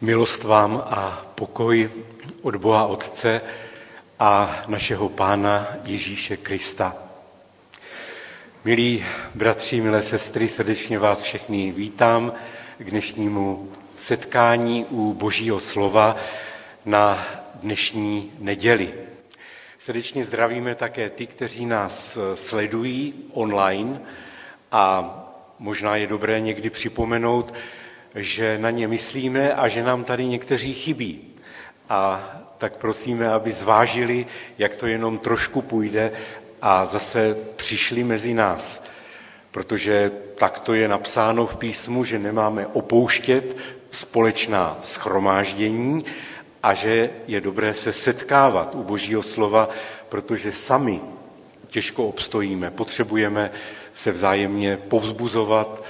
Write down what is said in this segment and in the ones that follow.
Milost vám a pokoj od Boha Otce a našeho Pána Ježíše Krista. Milí bratři, milé sestry, srdečně vás všechny vítám k dnešnímu setkání u Božího slova na dnešní neděli. Srdečně zdravíme také ty, kteří nás sledují online a možná je dobré někdy připomenout, že na ně myslíme a že nám tady někteří chybí. A tak prosíme, aby zvážili, jak to jenom trošku půjde a zase přišli mezi nás. Protože tak to je napsáno v písmu, že nemáme opouštět společná schromáždění a že je dobré se setkávat u Božího slova, protože sami těžko obstojíme. Potřebujeme se vzájemně povzbuzovat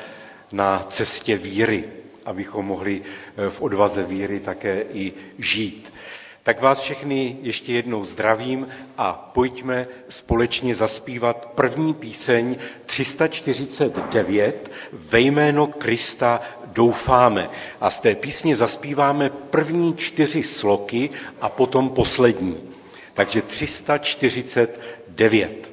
na cestě víry abychom mohli eh, v odvaze víry také i žít. Tak vás všechny ještě jednou zdravím a pojďme společně zaspívat první píseň 349 Ve jméno Krista doufáme. A z té písně zaspíváme první čtyři sloky a potom poslední. Takže 349.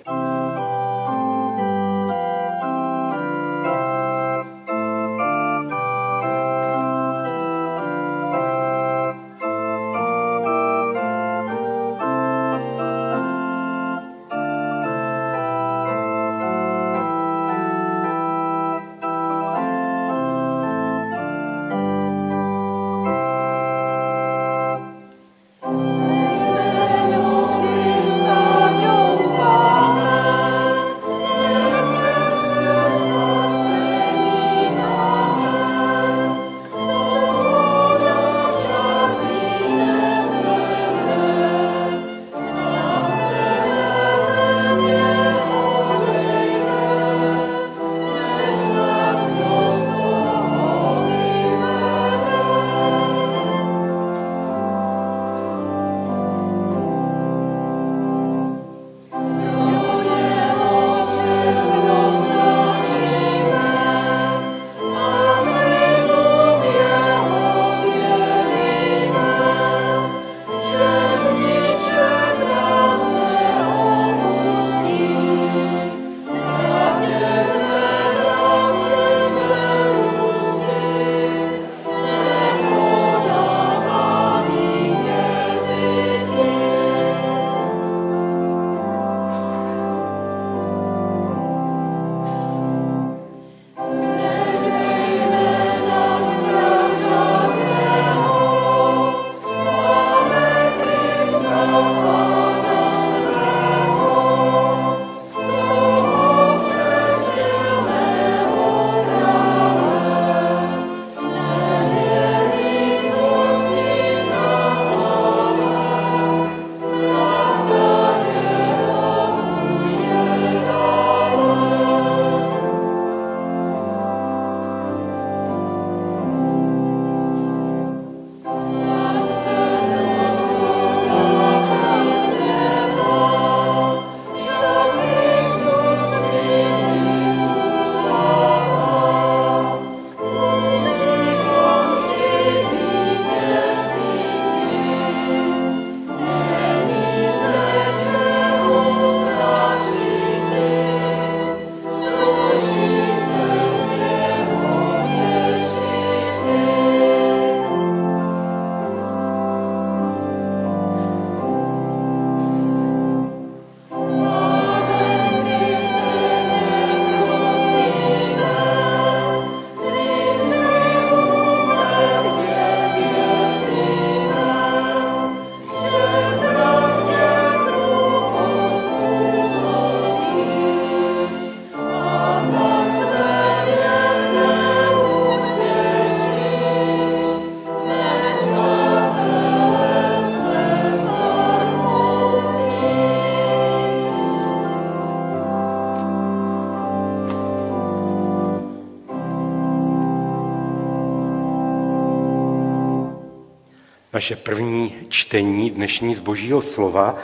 Naše první čtení dnešní z Božího slova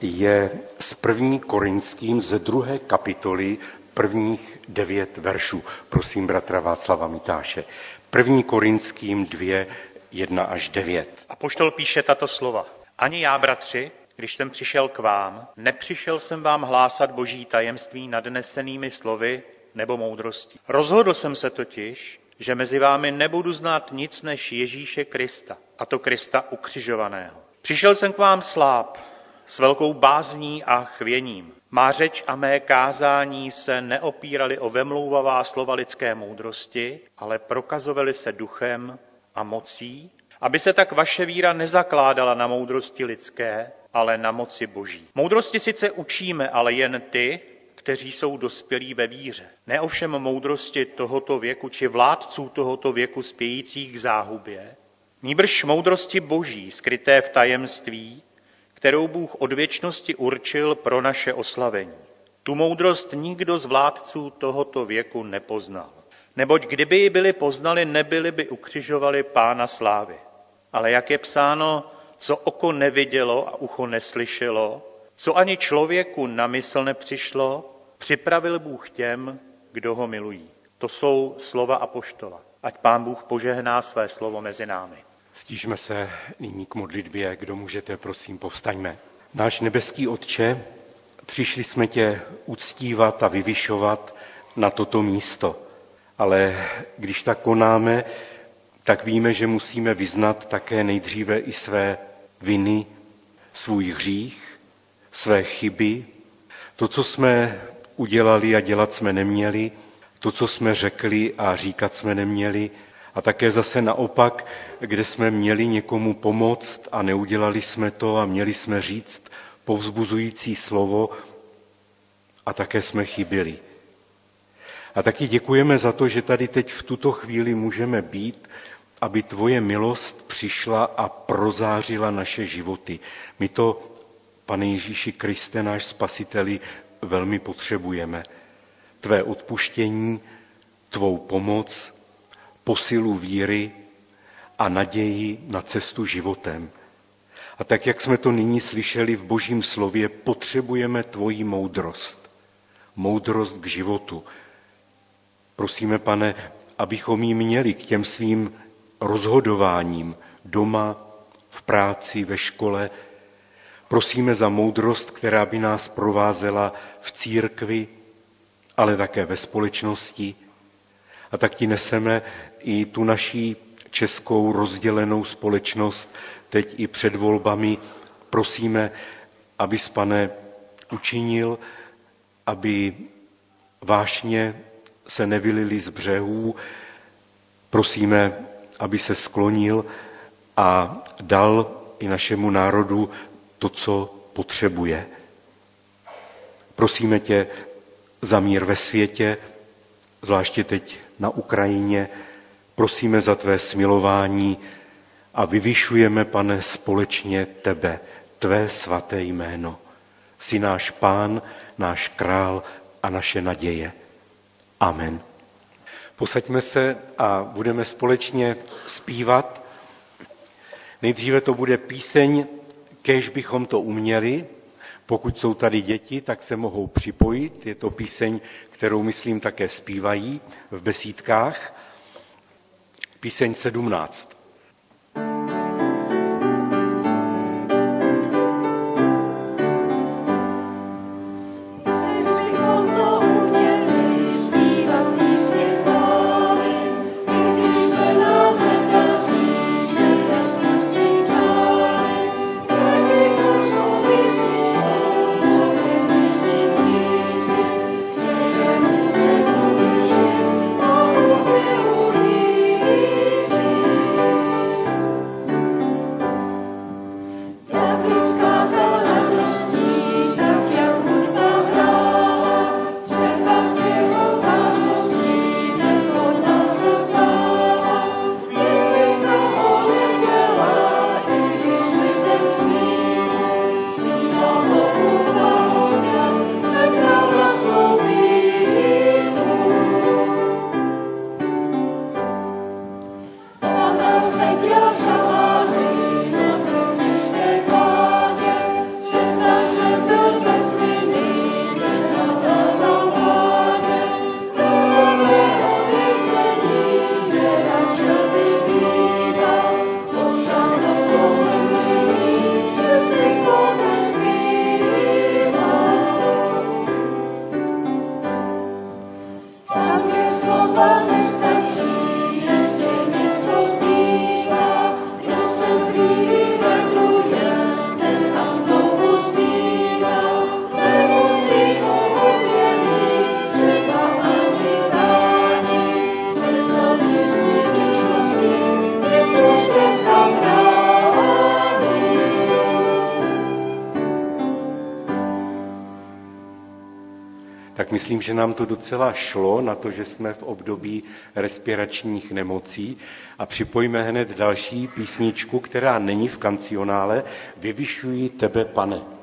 je s první korinským ze druhé kapitoly prvních devět veršů. Prosím bratra Václava Mitáše. První korinským dvě, 1 až 9. A poštol píše tato slova. Ani já, bratři, když jsem přišel k vám, nepřišel jsem vám hlásat boží tajemství nadnesenými slovy nebo moudrostí. Rozhodl jsem se totiž, že mezi vámi nebudu znát nic než Ježíše Krista, a to Krista ukřižovaného. Přišel jsem k vám sláb, s velkou bázní a chvěním. Má řeč a mé kázání se neopírali o vemlouvavá slova lidské moudrosti, ale prokazovali se duchem a mocí, aby se tak vaše víra nezakládala na moudrosti lidské, ale na moci boží. Moudrosti sice učíme, ale jen ty, kteří jsou dospělí ve víře. Ne ovšem moudrosti tohoto věku či vládců tohoto věku spějících k záhubě, níbrž moudrosti boží, skryté v tajemství, kterou Bůh od věčnosti určil pro naše oslavení. Tu moudrost nikdo z vládců tohoto věku nepoznal. Neboť kdyby ji byli poznali, nebyli by ukřižovali pána slávy. Ale jak je psáno, co oko nevidělo a ucho neslyšelo, co ani člověku na mysl nepřišlo, připravil Bůh těm, kdo ho milují. To jsou slova apoštola. Ať pán Bůh požehná své slovo mezi námi. Stížme se nyní k modlitbě. Kdo můžete, prosím, povstaňme. Náš nebeský Otče, přišli jsme tě uctívat a vyvyšovat na toto místo. Ale když tak konáme, tak víme, že musíme vyznat také nejdříve i své viny, svůj hřích, své chyby, to, co jsme udělali a dělat jsme neměli, to, co jsme řekli a říkat jsme neměli, a také zase naopak, kde jsme měli někomu pomoct a neudělali jsme to a měli jsme říct povzbuzující slovo a také jsme chyběli. A taky děkujeme za to, že tady teď v tuto chvíli můžeme být, aby tvoje milost přišla a prozářila naše životy. My to, pane Ježíši Kriste, náš spasiteli, velmi potřebujeme. Tvé odpuštění, tvou pomoc, posilu víry a naději na cestu životem. A tak, jak jsme to nyní slyšeli v Božím slově, potřebujeme tvoji moudrost. Moudrost k životu. Prosíme, pane, abychom ji měli k těm svým rozhodováním doma, v práci, ve škole. Prosíme za moudrost, která by nás provázela v církvi, ale také ve společnosti. A tak ti neseme i tu naší českou rozdělenou společnost teď i před volbami. Prosíme, abys, pane, učinil, aby vášně se nevylili z břehů. Prosíme, aby se sklonil a dal i našemu národu to, co potřebuje. Prosíme tě za mír ve světě, zvláště teď na Ukrajině, prosíme za tvé smilování a vyvyšujeme, pane, společně tebe, tvé svaté jméno. Jsi náš pán, náš král a naše naděje. Amen. Posaďme se a budeme společně zpívat. Nejdříve to bude píseň, kež bychom to uměli. Pokud jsou tady děti, tak se mohou připojit. Je to píseň, kterou, myslím, také zpívají v besídkách. Píseň 17. myslím, že nám to docela šlo na to, že jsme v období respiračních nemocí a připojíme hned další písničku, která není v kancionále, Vyvyšují tebe, pane.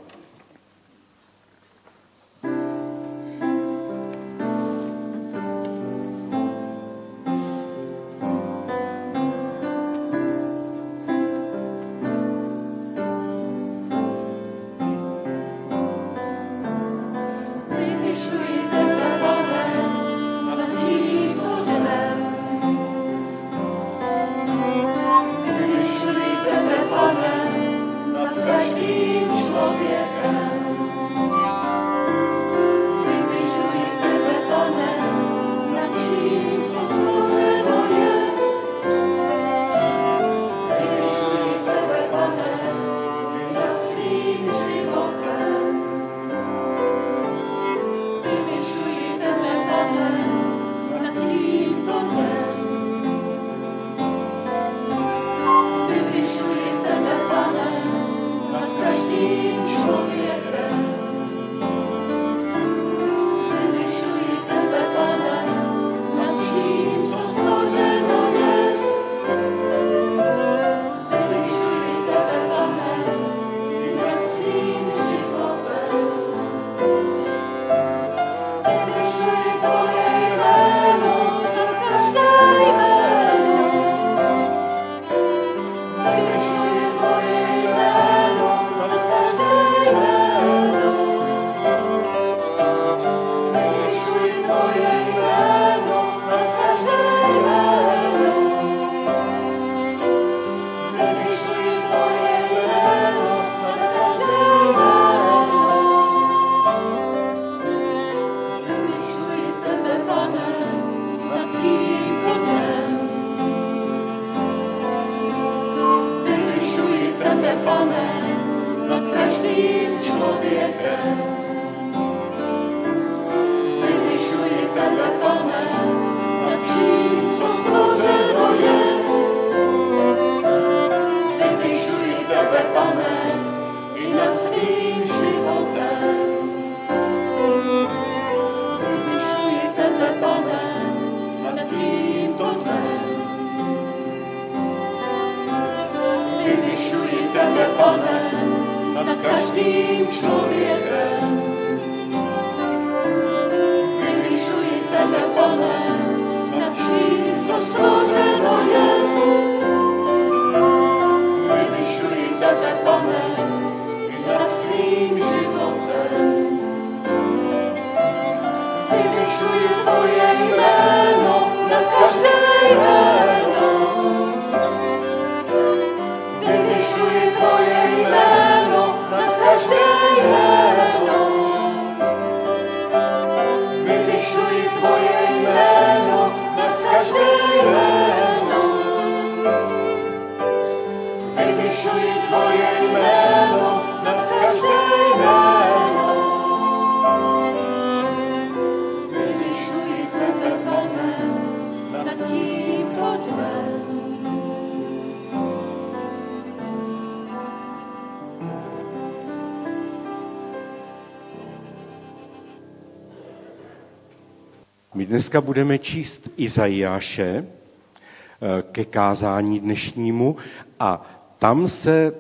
Dneska budeme číst Izajáše eh, ke kázání dnešnímu a tam se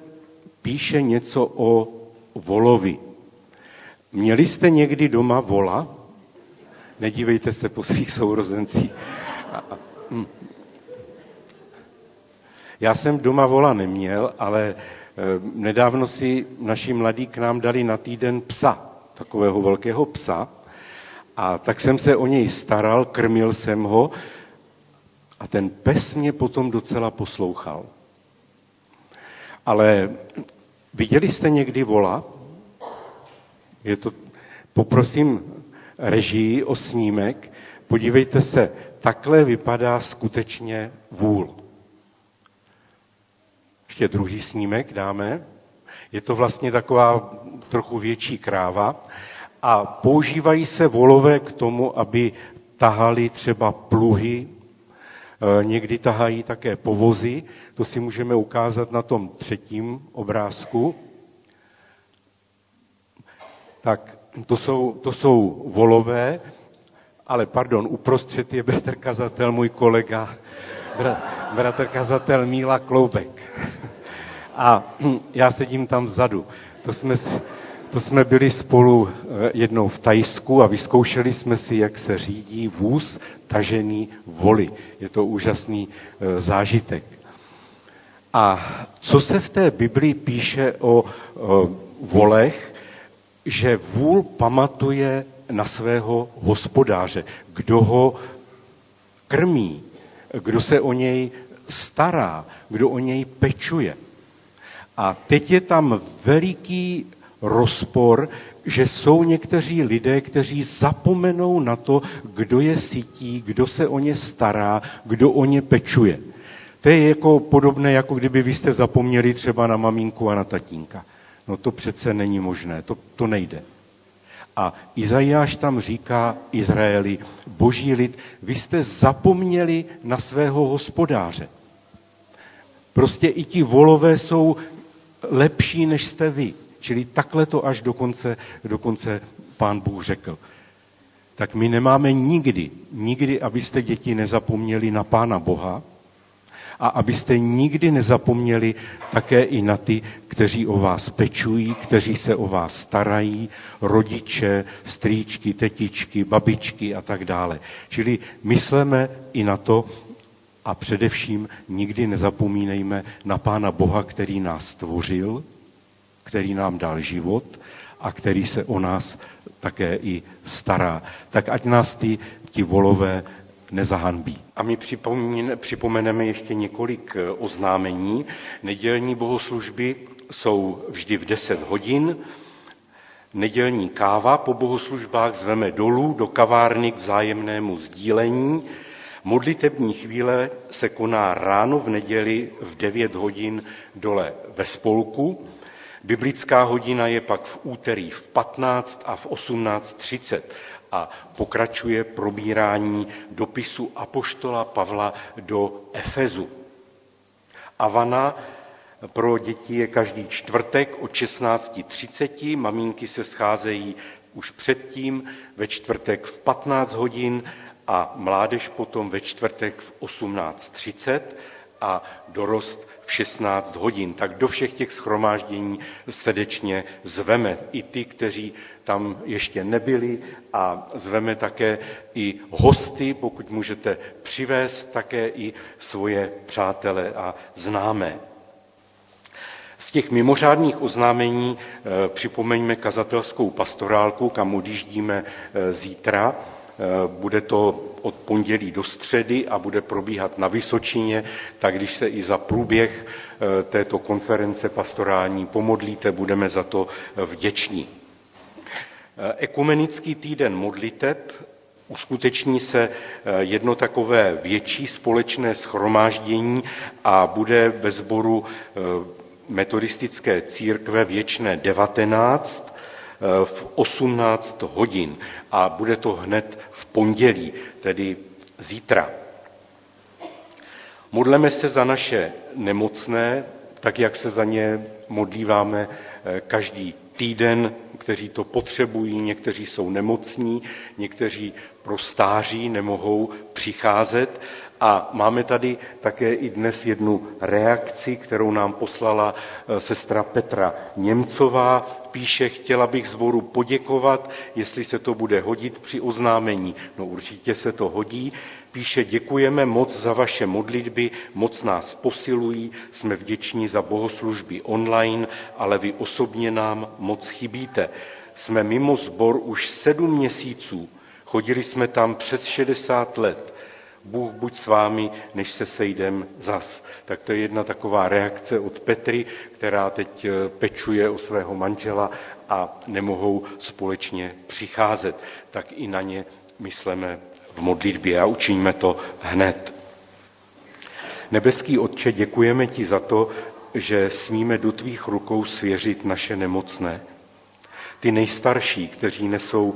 píše něco o volovi. Měli jste někdy doma vola? Nedívejte se po svých sourozencích. Já jsem doma vola neměl, ale eh, nedávno si naši mladí k nám dali na týden psa, takového velkého psa. A tak jsem se o něj staral, krmil jsem ho a ten pes mě potom docela poslouchal. Ale viděli jste někdy vola? Je to, poprosím režii o snímek. Podívejte se, takhle vypadá skutečně vůl. Ještě druhý snímek dáme. Je to vlastně taková trochu větší kráva a používají se volové k tomu, aby tahali třeba pluhy, e, někdy tahají také povozy, to si můžeme ukázat na tom třetím obrázku. Tak to jsou, to jsou volové, ale pardon, uprostřed je bratr kazatel, můj kolega, bratr kazatel Míla Kloubek. A já sedím tam vzadu. To jsme, to jsme byli spolu eh, jednou v Tajsku a vyzkoušeli jsme si, jak se řídí vůz tažený voli. Je to úžasný eh, zážitek. A co se v té Biblii píše o, o volech, že vůl pamatuje na svého hospodáře, kdo ho krmí, kdo se o něj stará, kdo o něj pečuje. A teď je tam veliký rozpor, že jsou někteří lidé, kteří zapomenou na to, kdo je sytí, kdo se o ně stará, kdo o ně pečuje. To je jako podobné, jako kdyby vy jste zapomněli třeba na maminku a na tatínka. No to přece není možné, to, to nejde. A Izajáš tam říká Izraeli, boží lid, vy jste zapomněli na svého hospodáře. Prostě i ti volové jsou lepší, než jste vy. Čili takhle to až dokonce, dokonce pán Bůh řekl. Tak my nemáme nikdy, nikdy, abyste děti nezapomněli na pána Boha, a abyste nikdy nezapomněli také i na ty, kteří o vás pečují, kteří se o vás starají, rodiče, strýčky, tetičky, babičky a tak dále. Čili myslíme i na to, a především nikdy nezapomínejme na Pána Boha, který nás stvořil, který nám dal život a který se o nás také i stará. Tak ať nás ty, ti volové nezahanbí. A my připomeneme ještě několik eh, oznámení. Nedělní bohoslužby jsou vždy v 10 hodin. Nedělní káva po bohoslužbách zveme dolů do kavárny k vzájemnému sdílení. Modlitební chvíle se koná ráno v neděli v 9 hodin dole ve spolku. Biblická hodina je pak v úterý v 15 a v 18.30 a pokračuje probírání dopisu Apoštola Pavla do Efezu. Avana pro děti je každý čtvrtek od 16.30, maminky se scházejí už předtím, ve čtvrtek v 15 hodin a mládež potom ve čtvrtek v 18.30 a dorost v 16 hodin. Tak do všech těch schromáždění srdečně zveme i ty, kteří tam ještě nebyli a zveme také i hosty, pokud můžete přivést také i svoje přátele a známé. Z těch mimořádných oznámení e, připomeňme kazatelskou pastorálku, kam odjíždíme e, zítra. E, bude to od pondělí do středy a bude probíhat na Vysočině, tak když se i za průběh eh, této konference pastorální pomodlíte, budeme za to vděční. Eh, ekumenický týden modliteb uskuteční se eh, jedno takové větší společné schromáždění a bude ve sboru metodistické církve věčné 19 v 18 hodin a bude to hned v pondělí, tedy zítra. Modleme se za naše nemocné, tak jak se za ně modlíváme eh, každý týden, kteří to potřebují, někteří jsou nemocní, někteří pro stáří nemohou přicházet a máme tady také i dnes jednu reakci, kterou nám poslala eh, sestra Petra Němcová. Píše, chtěla bych zboru poděkovat, jestli se to bude hodit při oznámení. No určitě se to hodí. Píše, děkujeme moc za vaše modlitby, moc nás posilují, jsme vděční za bohoslužby online, ale vy osobně nám moc chybíte. Jsme mimo zbor už sedm měsíců, chodili jsme tam přes 60 let Bůh buď s vámi, než se sejdem zas. Tak to je jedna taková reakce od Petry, která teď eh, pečuje o svého manžela a nemohou společně přicházet. Tak i na ně myslíme v modlitbě a učiníme to hned. Nebeský Otče, děkujeme ti za to, že smíme do tvých rukou svěřit naše nemocné. Ty nejstarší, kteří nesou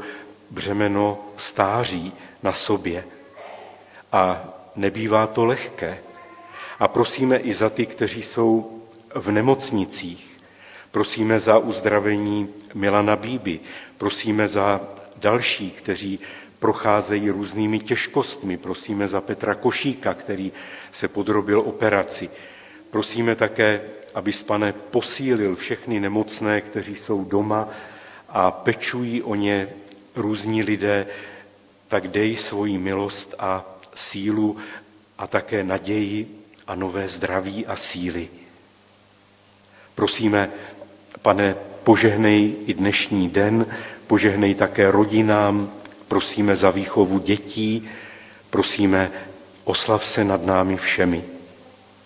břemeno stáří na sobě, a nebývá to lehké. A prosíme i za ty, kteří jsou v nemocnicích. Prosíme za uzdravení Milana Bíby, prosíme za další, kteří procházejí různými těžkostmi. Prosíme za Petra Košíka, který se podrobil operaci. Prosíme také, aby pane posílil všechny nemocné, kteří jsou doma a pečují o ně různí lidé, tak dej svoji milost a sílu a také naději a nové zdraví a síly. Prosíme, pane, požehnej i dnešní den, požehnej také rodinám, prosíme za výchovu dětí, prosíme, oslav se nad námi všemi.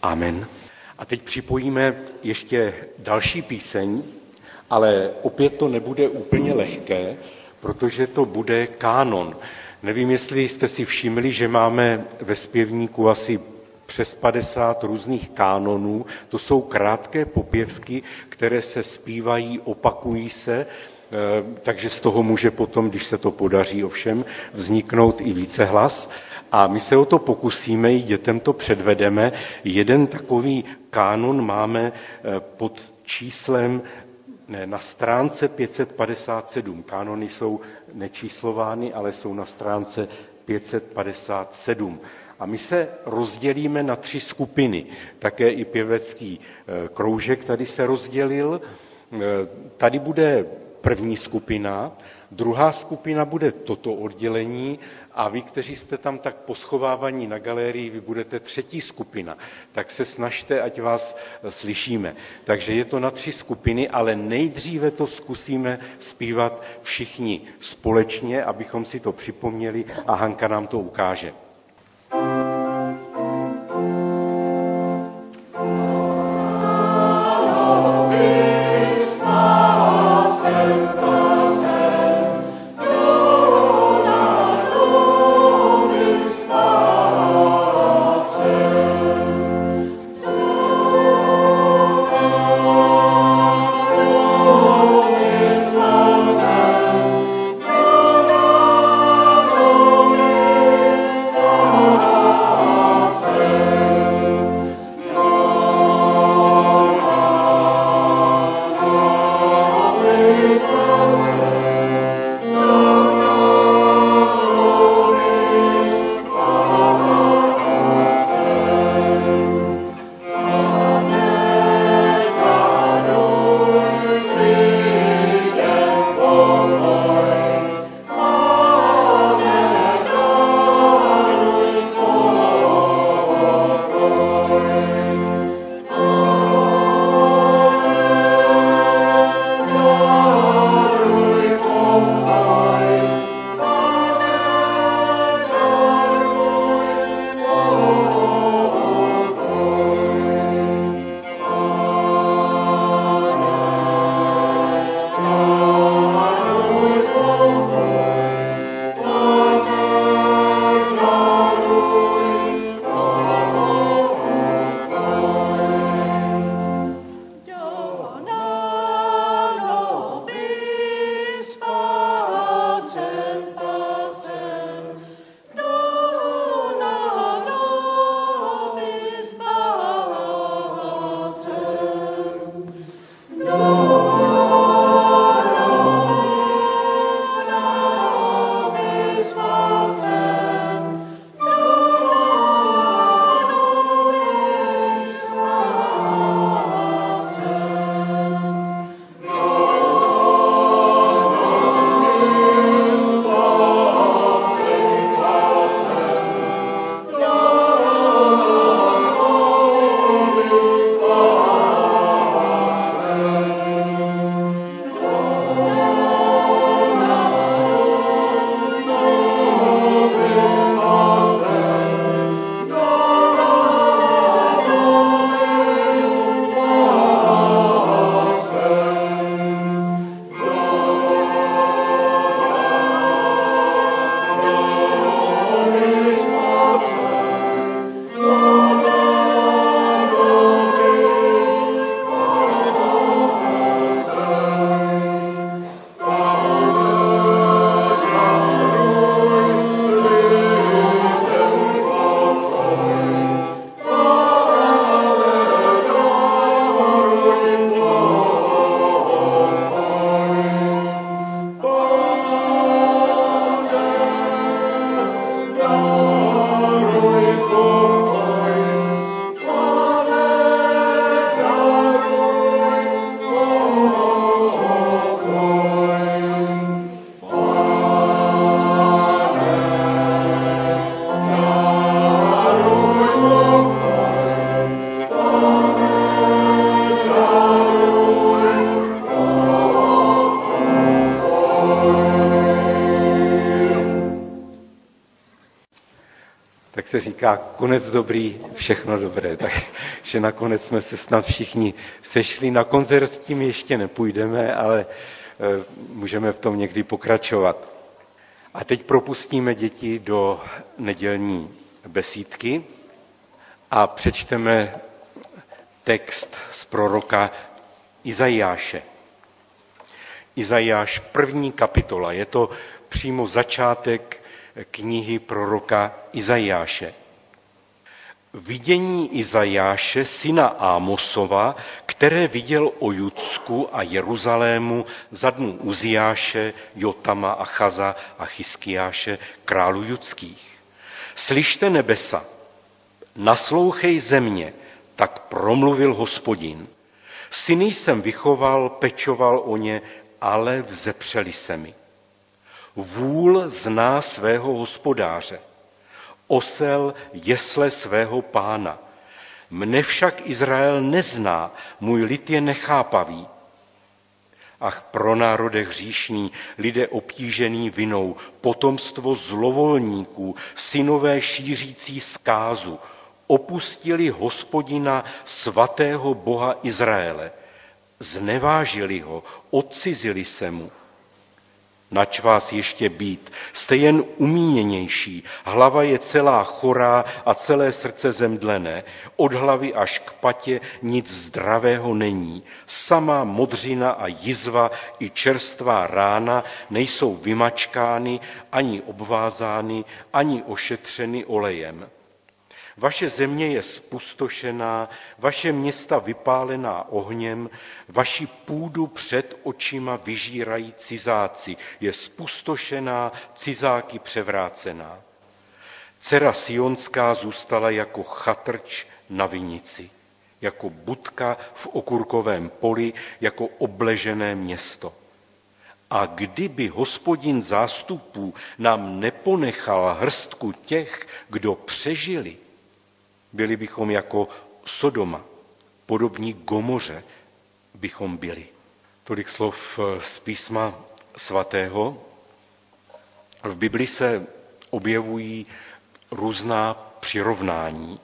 Amen. A teď připojíme ještě další píseň, ale opět to nebude úplně lehké, protože to bude kánon. Nevím, jestli jste si všimli, že máme ve zpěvníku asi přes 50 různých kánonů. To jsou krátké popěvky, které se zpívají, opakují se, eh, takže z toho může potom, když se to podaří ovšem, vzniknout i více hlas. A my se o to pokusíme, i dětem to předvedeme. Jeden takový kánon máme eh, pod číslem na stránce 557. Kánony jsou nečíslovány, ale jsou na stránce 557. A my se rozdělíme na tři skupiny. Také i pěvecký eh, kroužek tady se rozdělil. Eh, tady bude první skupina, druhá skupina bude toto oddělení a vy, kteří jste tam tak poschovávaní na galerii, vy budete třetí skupina. Tak se snažte, ať vás eh, slyšíme. Takže je to na tři skupiny, ale nejdříve to zkusíme zpívat všichni společně, abychom si to připomněli a Hanka nám to ukáže. Konec dobrý, všechno dobré. Takže nakonec jsme se snad všichni sešli. Na koncert s tím ještě nepůjdeme, ale eh, můžeme v tom někdy pokračovat. A teď propustíme děti do nedělní besídky a přečteme text z proroka Izajáše. Izajáš první kapitola, je to přímo začátek knihy proroka Izajáše. Vidění Izajáše, syna Ámosova, které viděl o Judsku a Jeruzalému za dnů Uziáše, Jotama a Chaza a Chyskiáše, králu judských. Slyšte nebesa, naslouchej země, tak promluvil hospodin. Syny jsem vychoval, pečoval o ně, ale vzepřeli se mi. Vůl zná svého hospodáře, osel jesle svého pána. Mne však Izrael nezná, můj lid je nechápavý. Ach, pro národe hříšný, lidé obtížený vinou, potomstvo zlovolníků, synové šířící zkázu, opustili hospodina svatého Boha Izraele, znevážili ho, odcizili se mu. Nač vás ještě být, jste jen umíněnější, hlava je celá chorá a celé srdce zemdlené, od hlavy až k patě nic zdravého není. Sama modřina a jizva i čerstvá rána nejsou vymačkány, ani obvázány, ani ošetřeny olejem. Vaše země je spustošená, vaše města vypálená ohněm, vaši půdu před očima vyžírají cizáci, je spustošená, cizáky převrácená. Dcera Sionská zůstala jako chatrč na vinici, jako budka v okurkovém poli, jako obležené město. A kdyby hospodin zástupů nám neponechal hrstku těch, kdo přežili, byli bychom jako Sodoma, podobní Gomoře bychom byli. Tolik slov eh, z písma svatého. V Bibli se objevují různá přirovnání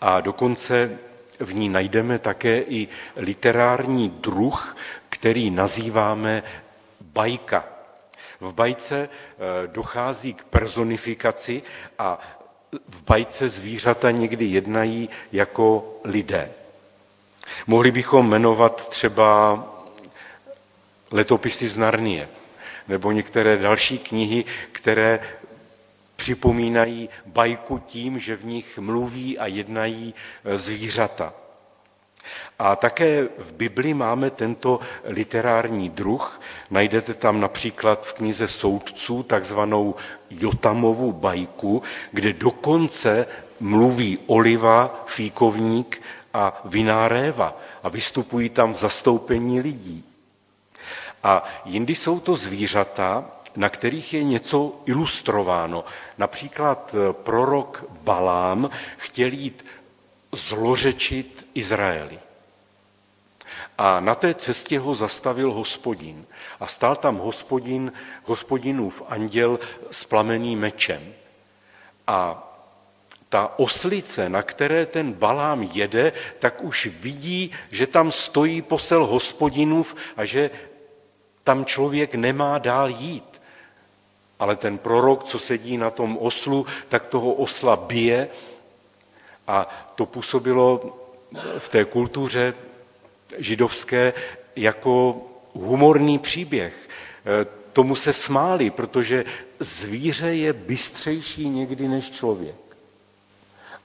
a dokonce v ní najdeme také i literární druh, který nazýváme bajka. V bajce eh, dochází k personifikaci a v bajce zvířata někdy jednají jako lidé. Mohli bychom jmenovat třeba letopisy z Narnie nebo některé další knihy, které připomínají bajku tím, že v nich mluví a jednají zvířata. A také v Bibli máme tento literární druh. Najdete tam například v knize soudců takzvanou Jotamovu bajku, kde dokonce mluví oliva, fíkovník a vináréva a vystupují tam v zastoupení lidí. A jindy jsou to zvířata, na kterých je něco ilustrováno. Například prorok Balám chtěl jít zlořečit Izraeli. A na té cestě ho zastavil hospodin. A stál tam hospodin, hospodinův anděl s plameným mečem. A ta oslice, na které ten Balám jede, tak už vidí, že tam stojí posel hospodinův a že tam člověk nemá dál jít. Ale ten prorok, co sedí na tom oslu, tak toho osla bije a to působilo v té kultuře židovské jako humorný příběh. E, tomu se smáli, protože zvíře je bystřejší někdy než člověk.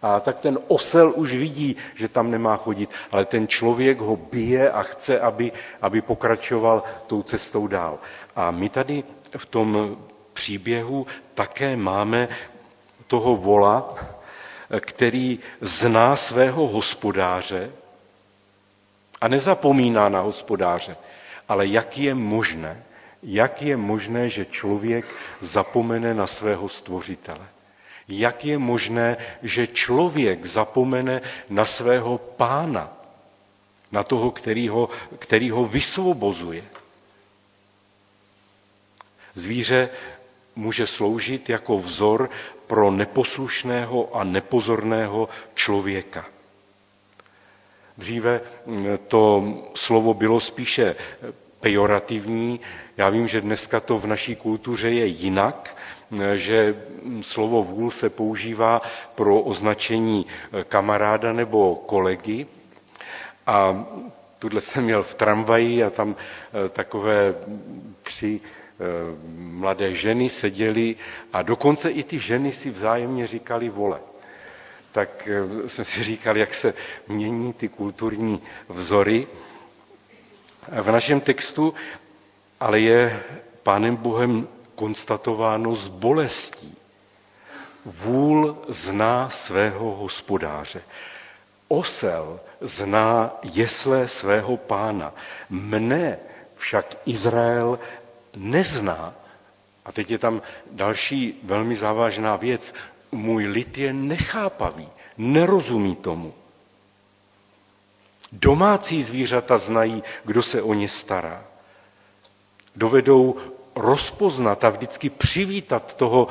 A tak ten osel už vidí, že tam nemá chodit, ale ten člověk ho bije a chce, aby, aby pokračoval tou cestou dál. A my tady v tom příběhu také máme toho vola, který zná svého hospodáře a nezapomíná na hospodáře. Ale jak je možné, jak je možné, že člověk zapomene na svého stvořitele? Jak je možné, že člověk zapomene na svého pána, na toho, který ho, který ho vysvobozuje? Zvíře může sloužit jako vzor pro neposlušného a nepozorného člověka. Dříve mm, to slovo bylo spíše pejorativní. Já vím, že dneska to v naší kultuře je jinak, že slovo vůl se používá pro označení kamaráda nebo kolegy. A tuhle jsem měl v tramvaji a tam eh, takové tři eh, mladé ženy seděly a dokonce i ty ženy si vzájemně říkali vole. Tak eh, jsem si říkal, jak se mění ty kulturní vzory. V našem textu ale je Pánem Bohem konstatováno s bolestí. Vůl zná svého hospodáře. Osel zná jesle svého pána. Mne však Izrael nezná. A teď je tam další velmi závažná věc. Můj lid je nechápavý, nerozumí tomu. Domácí zvířata znají, kdo se o ně stará. Dovedou rozpoznat a vždycky přivítat toho,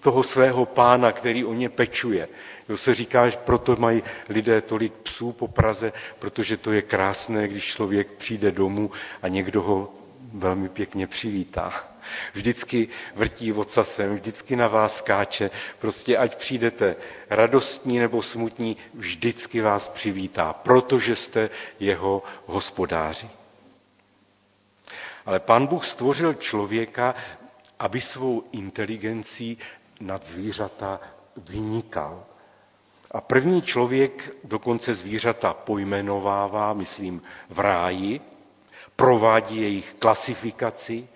toho svého pána, který o ně pečuje. Jo se říká, že proto mají lidé tolik psů po Praze, protože to je krásné, když člověk přijde domů a někdo ho velmi pěkně přivítá. Vždycky vrtí ocasem, vždycky na vás skáče, prostě ať přijdete radostní nebo smutní, vždycky vás přivítá, protože jste jeho hospodáři. Ale pán Bůh stvořil člověka, aby svou inteligencí nad zvířata vynikal. A první člověk dokonce zvířata pojmenovává, myslím, v ráji, provádí jejich klasifikaci,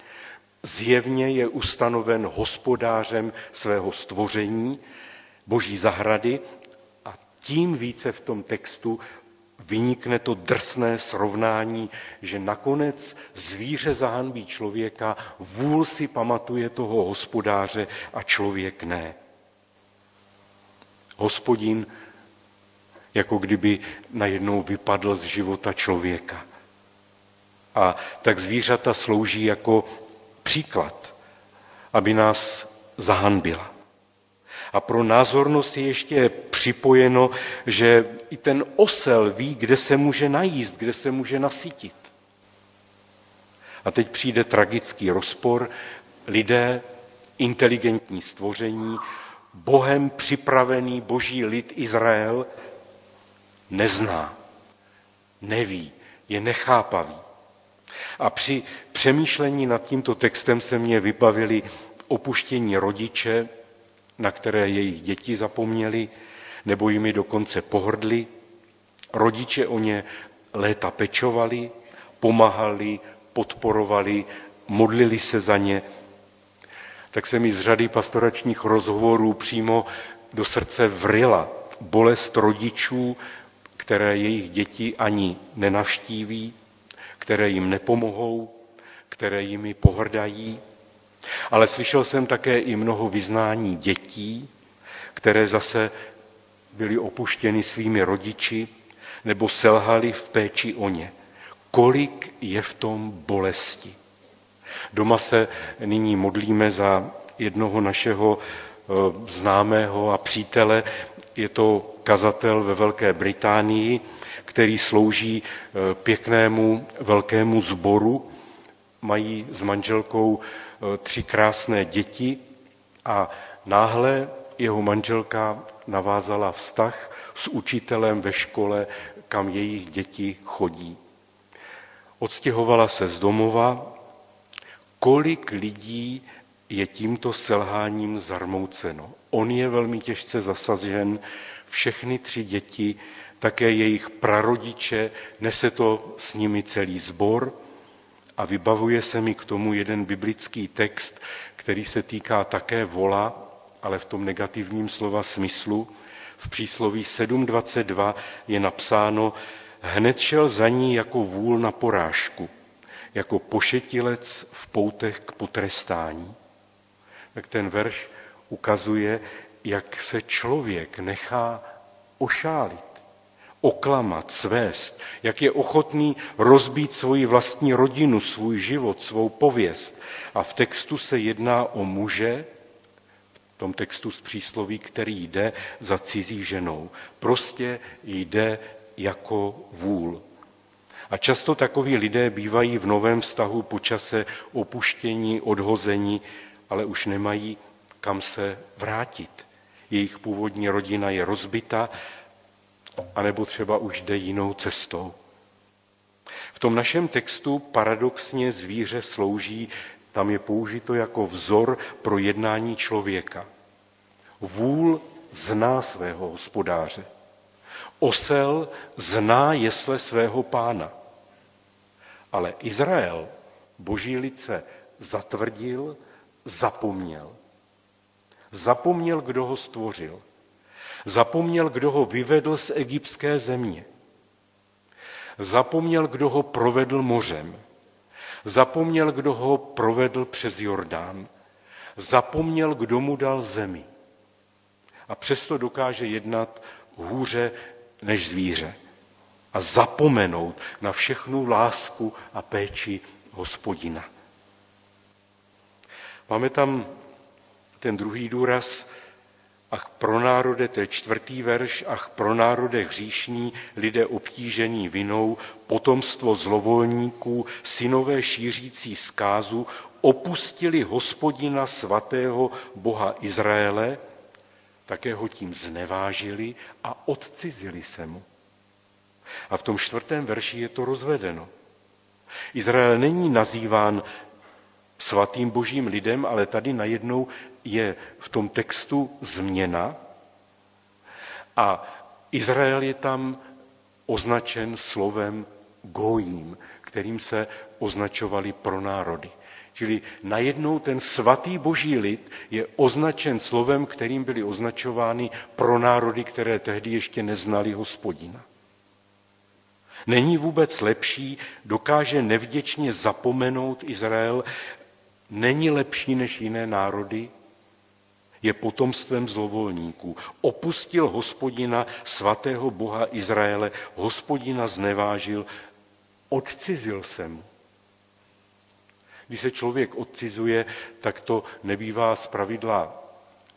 zjevně je ustanoven hospodářem svého stvoření, boží zahrady a tím více v tom textu vynikne to drsné srovnání, že nakonec zvíře zahanbí člověka, vůl si pamatuje toho hospodáře a člověk ne. Hospodin jako kdyby najednou vypadl z života člověka. A tak zvířata slouží jako příklad, aby nás zahanbila. A pro názornost je ještě připojeno, že i ten osel ví, kde se může najíst, kde se může nasytit. A teď přijde tragický rozpor. Lidé, inteligentní stvoření, Bohem připravený boží lid Izrael nezná, neví, je nechápavý. A při přemýšlení nad tímto textem se mě vybavili opuštění rodiče, na které jejich děti zapomněli, nebo jimi dokonce pohrdli. Rodiče o ně léta pečovali, pomáhali, podporovali, modlili se za ně. Tak se mi z řady pastoračních rozhovorů přímo do srdce vrila bolest rodičů, které jejich děti ani nenavštíví, které jim nepomohou, které jimi pohrdají. Ale slyšel jsem také i mnoho vyznání dětí, které zase byly opuštěny svými rodiči nebo selhali v péči o ně. Kolik je v tom bolesti. Doma se nyní modlíme za jednoho našeho eh, známého a přítele. Je to kazatel ve Velké Británii, který slouží eh, pěknému velkému zboru. Mají s manželkou eh, tři krásné děti a náhle jeho manželka navázala vztah s učitelem ve škole, kam jejich děti chodí. Odstěhovala se z domova. Kolik lidí je tímto selháním zarmouceno. On je velmi těžce zasažen, všechny tři děti, také jejich prarodiče, nese to s nimi celý sbor a vybavuje se mi k tomu jeden biblický text, který se týká také vola, ale v tom negativním slova smyslu. V přísloví 7.22 je napsáno, hned šel za ní jako vůl na porážku, jako pošetilec v poutech k potrestání. Tak ten verš ukazuje, jak se člověk nechá ošálit. Oklamat, svést, jak je ochotný rozbít svoji vlastní rodinu, svůj život, svou pověst. A v textu se jedná o muže, v tom textu z přísloví, který jde za cizí ženou. Prostě jde jako vůl. A často takoví lidé bývají v novém vztahu počase opuštění, odhození, ale už nemají kam se vrátit. Jejich původní rodina je rozbita, anebo třeba už jde jinou cestou. V tom našem textu paradoxně zvíře slouží, tam je použito jako vzor pro jednání člověka. Vůl zná svého hospodáře. Osel zná jesle svého pána. Ale Izrael, boží lice, zatvrdil, zapomněl. Zapomněl, kdo ho stvořil. Zapomněl, kdo ho vyvedl z egyptské země. Zapomněl, kdo ho provedl mořem. Zapomněl, kdo ho provedl přes Jordán. Zapomněl, kdo mu dal zemi. A přesto dokáže jednat hůře než zvíře. A zapomenout na všechnu lásku a péči hospodina. Máme tam ten druhý důraz, ach pro národe, to je čtvrtý verš, ach pro národe hříšní, lidé obtížení vinou, potomstvo zlovolníků, synové šířící zkázu, opustili hospodina svatého Boha Izraele, také ho tím znevážili a odcizili se mu. A v tom čtvrtém verši je to rozvedeno. Izrael není nazýván svatým božím lidem, ale tady najednou je v tom textu změna a Izrael je tam označen slovem gojím, kterým se označovali pro národy. Čili najednou ten svatý boží lid je označen slovem, kterým byly označovány pro národy, které tehdy ještě neznali hospodina. Není vůbec lepší, dokáže nevděčně zapomenout Izrael, není lepší než jiné národy, je potomstvem zlovolníků. Opustil hospodina, svatého Boha Izraele, hospodina znevážil, odcizil se mu. Když se člověk odcizuje, tak to nebývá z pravidla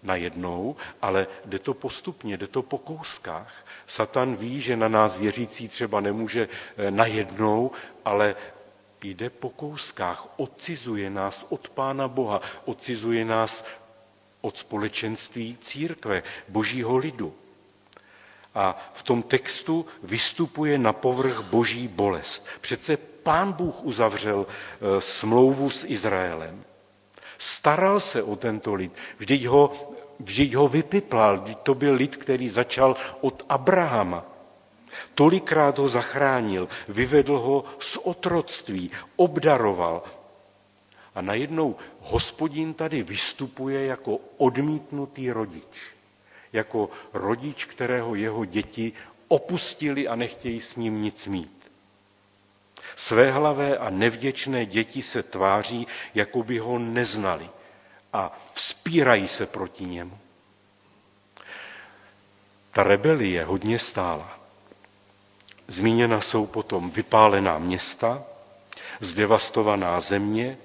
najednou, ale jde to postupně, jde to po kouskách. Satan ví, že na nás věřící třeba nemůže eh, najednou, ale jde po kouskách, odcizuje nás od Pána Boha, odcizuje nás od společenství církve, božího lidu. A v tom textu vystupuje na povrch boží bolest. Přece pán Bůh uzavřel e, smlouvu s Izraelem. Staral se o tento lid. Vždyť ho, vždyť ho vypiplal. Vždyť to byl lid, který začal od Abrahama. Tolikrát ho zachránil, vyvedl ho z otroctví, obdaroval. A najednou hospodin tady vystupuje jako odmítnutý rodič. Jako rodič, kterého jeho děti opustili a nechtějí s ním nic mít. Svéhlavé a nevděčné děti se tváří, jako by ho neznali a vzpírají se proti němu. Ta rebelie hodně stála. Zmíněna jsou potom vypálená města, zdevastovaná země,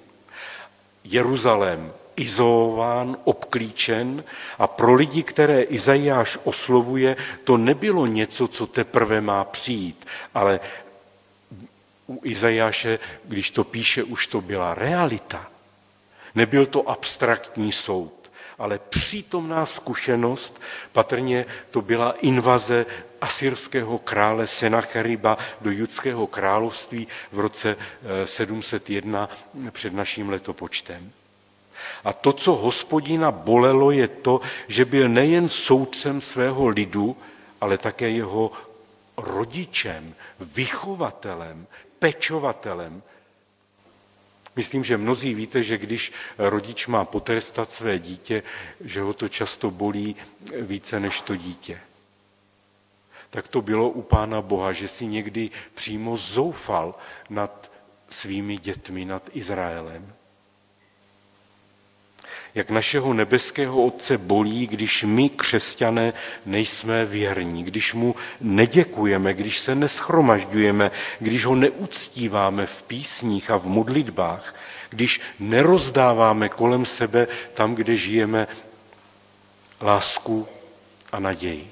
Jeruzalém izolován, obklíčen a pro lidi, které Izajáš oslovuje, to nebylo něco, co teprve má přijít, ale u Izajáše, když to píše, už to byla realita. Nebyl to abstraktní soud ale přítomná zkušenost, patrně to byla invaze asyrského krále Senacheriba do judského království v roce 701 eh, před naším letopočtem. A to, co hospodina bolelo, je to, že byl nejen soudcem svého lidu, ale také jeho rodičem, vychovatelem, pečovatelem, Myslím, že mnozí víte, že když rodič má potrestat své dítě, že ho to často bolí více než to dítě. Tak to bylo u Pána Boha, že si někdy přímo zoufal nad svými dětmi, nad Izraelem. Jak našeho nebeského Otce bolí, když my, křesťané, nejsme věrní, když mu neděkujeme, když se neschromažďujeme, když ho neuctíváme v písních a v modlitbách, když nerozdáváme kolem sebe tam, kde žijeme, lásku a naději.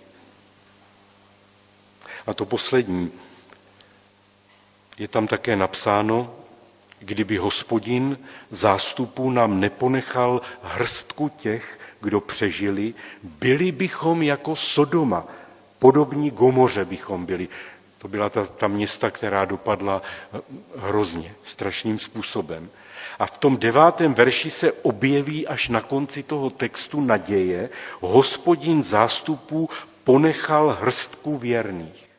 A to poslední. Je tam také napsáno, kdyby hospodin zástupů nám neponechal hrstku těch, kdo přežili, byli bychom jako Sodoma, podobní Gomoře bychom byli. To byla ta, ta města, která dopadla eh, hrozně, strašným způsobem. A v tom devátém verši se objeví až na konci toho textu naděje, hospodin zástupů ponechal hrstku věrných.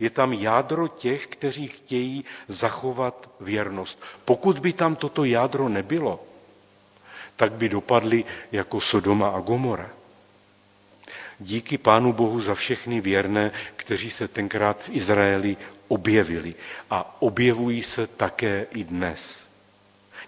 Je tam jádro těch, kteří chtějí zachovat věrnost. Pokud by tam toto jádro nebylo, tak by dopadly jako Sodoma a Gomora. Díky Pánu Bohu za všechny věrné, kteří se tenkrát v Izraeli objevili a objevují se také i dnes.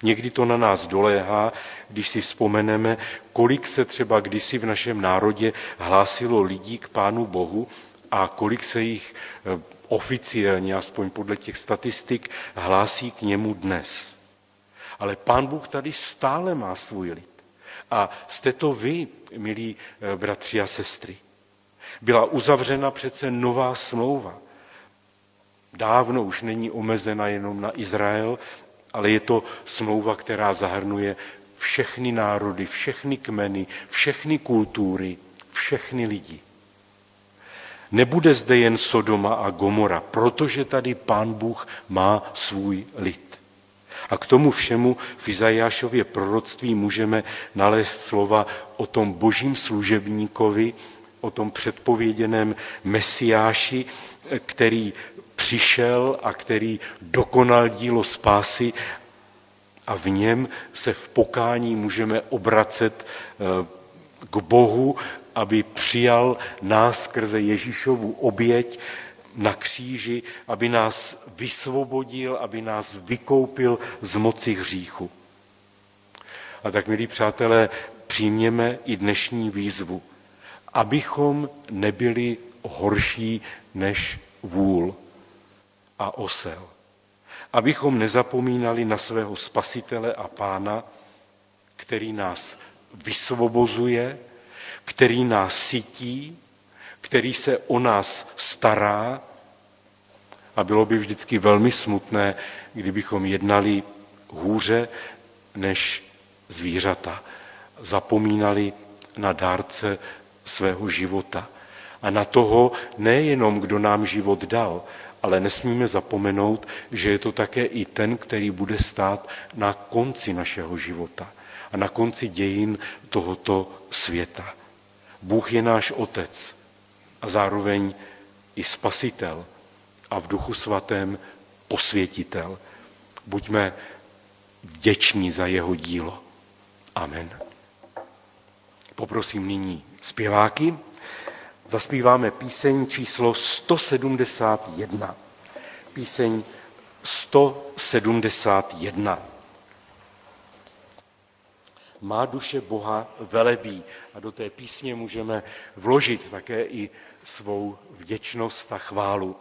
Někdy to na nás doléhá, když si vzpomeneme, kolik se třeba kdysi v našem národě hlásilo lidí k Pánu Bohu a kolik se jich eh, oficiálně, aspoň podle těch statistik, hlásí k němu dnes. Ale Pán Bůh tady stále má svůj lid. A jste to vy, milí eh, bratři a sestry. Byla uzavřena přece nová smlouva. Dávno už není omezena jenom na Izrael, ale je to smlouva, která zahrnuje všechny národy, všechny kmeny, všechny kultury, všechny lidi. Nebude zde jen Sodoma a Gomora, protože tady pán Bůh má svůj lid. A k tomu všemu v Izajášově proroctví můžeme nalézt slova o tom božím služebníkovi, o tom předpověděném mesiáši, který přišel a který dokonal dílo spásy a v něm se v pokání můžeme obracet eh, k Bohu aby přijal nás skrze Ježíšovu oběť na kříži, aby nás vysvobodil, aby nás vykoupil z moci hříchu. A tak, milí přátelé, přijměme i dnešní výzvu, abychom nebyli horší než vůl a osel. Abychom nezapomínali na svého spasitele a pána, který nás vysvobozuje, který nás sytí, který se o nás stará. A bylo by vždycky velmi smutné, kdybychom jednali hůře než zvířata. Zapomínali na dárce svého života. A na toho nejenom, kdo nám život dal, ale nesmíme zapomenout, že je to také i ten, který bude stát na konci našeho života a na konci dějin tohoto světa. Bůh je náš otec a zároveň i spasitel a v duchu svatém posvětitel. Buďme vděční za jeho dílo. Amen. Poprosím nyní zpěváky. Zaspíváme píseň číslo 171. Píseň 171 má duše Boha velebí. A do té písně můžeme vložit také i svou vděčnost a chválu.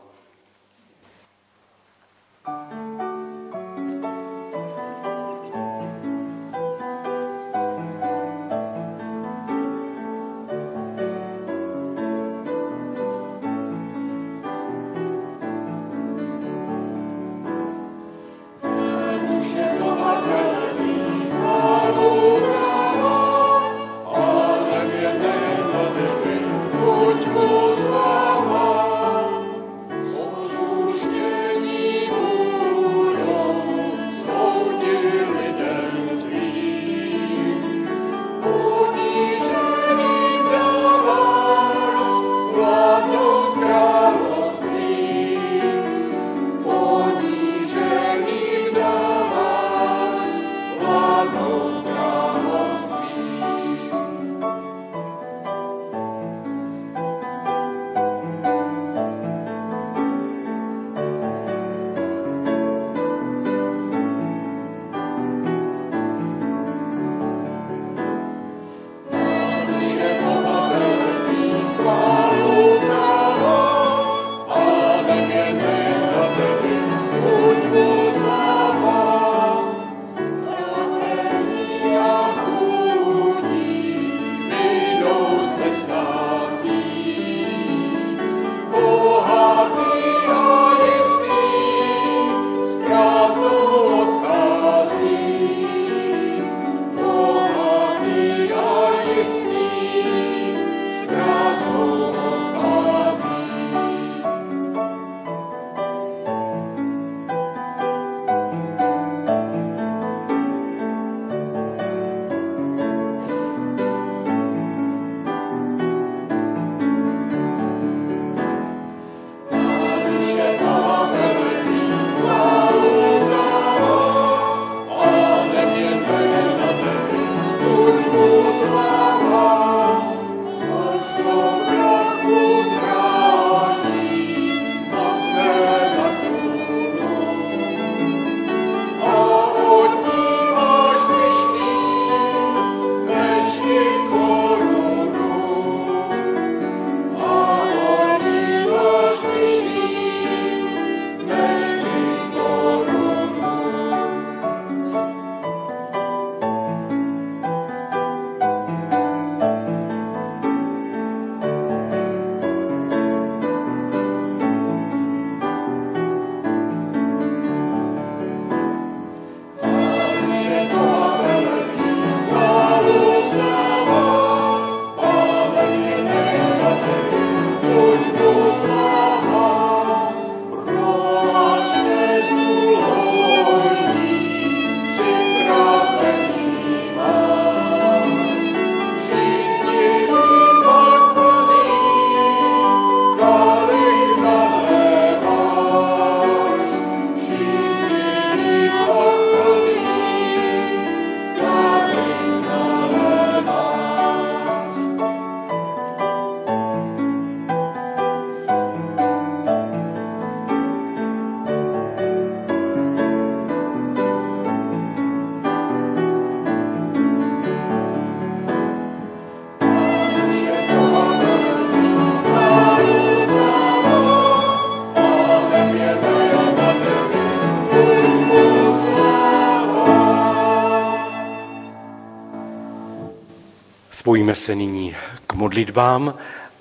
Se nyní k modlitbám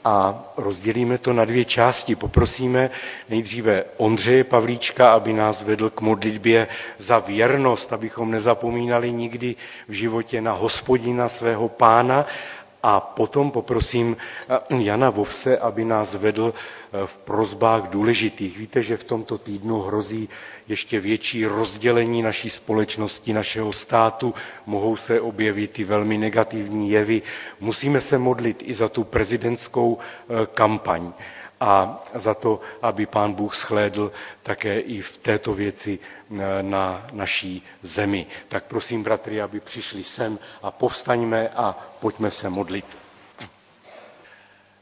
a rozdělíme to na dvě části. Poprosíme nejdříve Ondřeje Pavlíčka, aby nás vedl k modlitbě za věrnost, abychom nezapomínali nikdy v životě na hospodina svého pána a potom poprosím eh, Jana Vovse, aby nás vedl eh, v prozbách důležitých. Víte, že v tomto týdnu hrozí ještě větší rozdělení naší společnosti, našeho státu, mohou se objevit i velmi negativní jevy. Musíme se modlit i za tu prezidentskou eh, kampaň a za to, aby pán Bůh schlédl také i v této věci e, na naší zemi. Tak prosím, bratry, aby přišli sem a povstaňme a pojďme se modlit.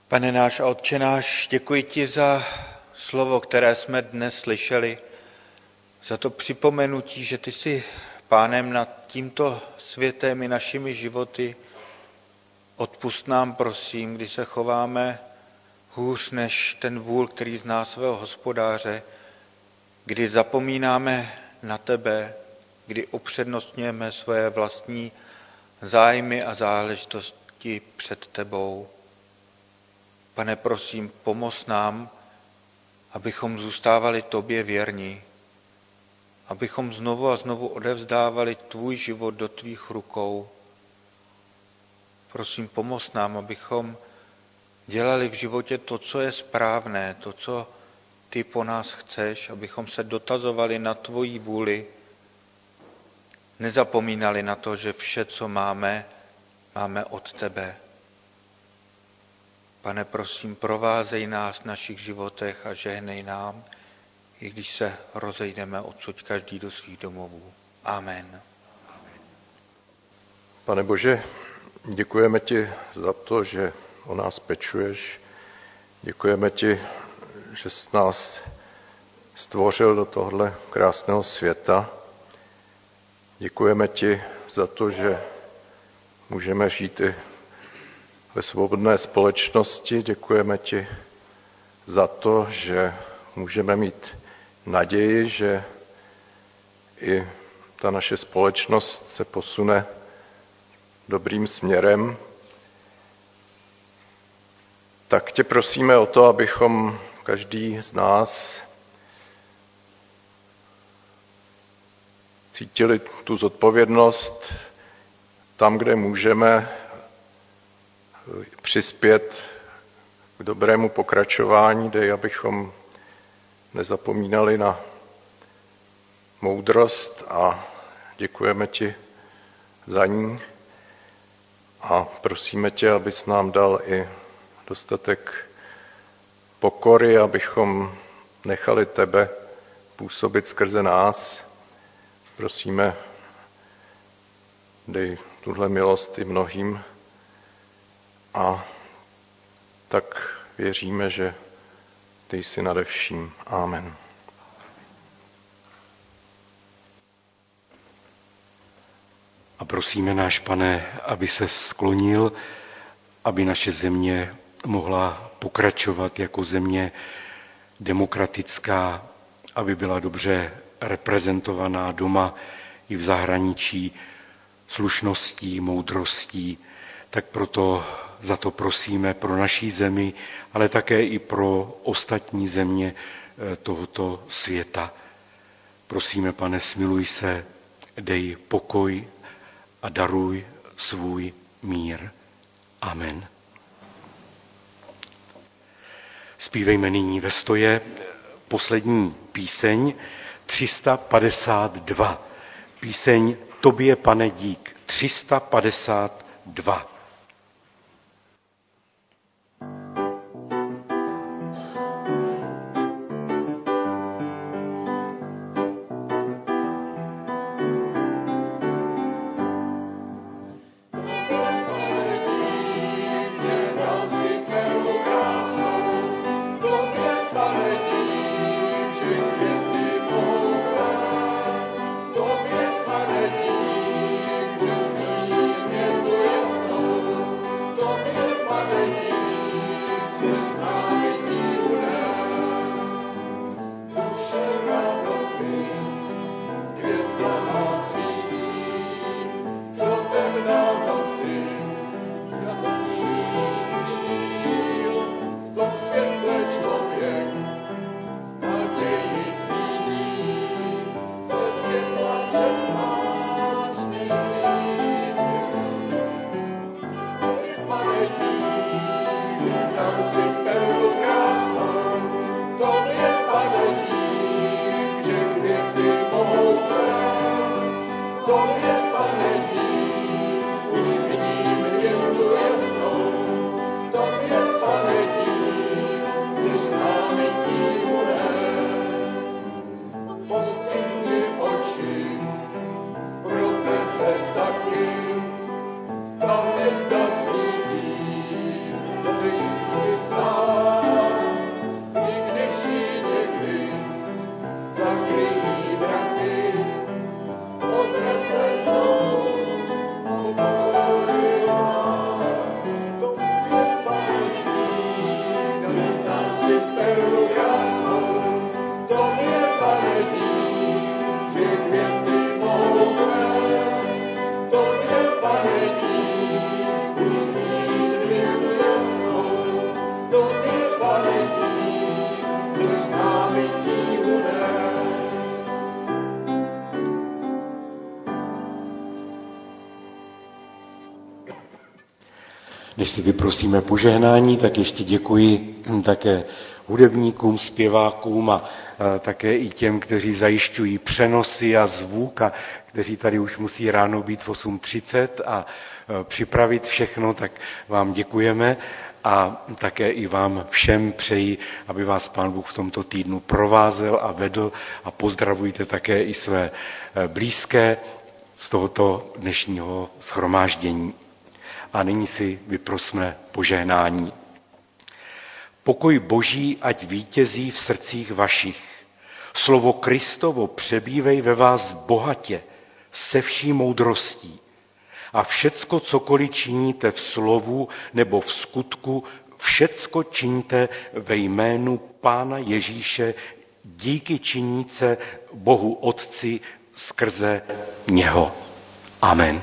Pane náš a Otče náš, děkuji ti za slovo, které jsme dnes slyšeli, za to připomenutí, že ty jsi pánem nad tímto světem i našimi životy. Odpust nám, prosím, když se chováme hůř než ten vůl, který zná svého hospodáře, kdy zapomínáme na tebe, kdy upřednostňujeme svoje vlastní zájmy a záležitosti před tebou. Pane, prosím, pomoz nám, abychom zůstávali tobě věrní, abychom znovu a znovu odevzdávali tvůj život do tvých rukou. Prosím, pomoz nám, abychom dělali v životě to, co je správné, to, co ty po nás chceš, abychom se dotazovali na tvoji vůli, nezapomínali na to, že vše, co máme, máme od tebe. Pane, prosím, provázej nás v našich životech a žehnej nám, i když se rozejdeme odsud každý do svých domovů. Amen. Pane Bože, děkujeme ti za to, že o nás pečuješ. Děkujeme ti, že jsi nás stvořil do tohle krásného světa. Děkujeme ti za to, že můžeme žít i ve svobodné společnosti. Děkujeme ti za to, že můžeme mít naději, že i ta naše společnost se posune dobrým směrem, tak tě prosíme o to, abychom každý z nás cítili tu zodpovědnost tam, kde můžeme přispět k dobrému pokračování, dej, abychom nezapomínali na moudrost a děkujeme ti za ní. A prosíme tě, abys nám dal i dostatek pokory, abychom nechali tebe působit skrze nás. Prosíme, dej tuhle milost i mnohým a tak věříme, že ty jsi nade vším. Amen. A prosíme náš pane, aby se sklonil, aby naše země mohla pokračovat jako země demokratická, aby byla dobře reprezentovaná doma i v zahraničí slušností, moudrostí, tak proto za to prosíme pro naší zemi, ale také i pro ostatní země eh, tohoto světa. Prosíme, pane, smiluj se, dej pokoj a daruj svůj mír. Amen. Zpívejme nyní ve stoje poslední píseň 352. Píseň Tobě, pane, dík. 352. Vyprosíme požehnání, tak ještě děkuji také hudebníkům, zpěvákům a také i těm, kteří zajišťují přenosy a zvuk a kteří tady už musí ráno být v 8.30 a připravit všechno, tak vám děkujeme a také i vám všem přeji, aby vás Pán Bůh v tomto týdnu provázel a vedl a pozdravujte také i své blízké z tohoto dnešního schromáždění. A nyní si vyprosme požehnání. Pokoj Boží, ať vítězí v srdcích vašich. Slovo Kristovo přebývej ve vás bohatě, se vší moudrostí. A všecko, cokoliv činíte v slovu nebo v skutku, všecko činíte ve jménu Pána Ježíše, díky činíce Bohu Otci skrze něho. Amen.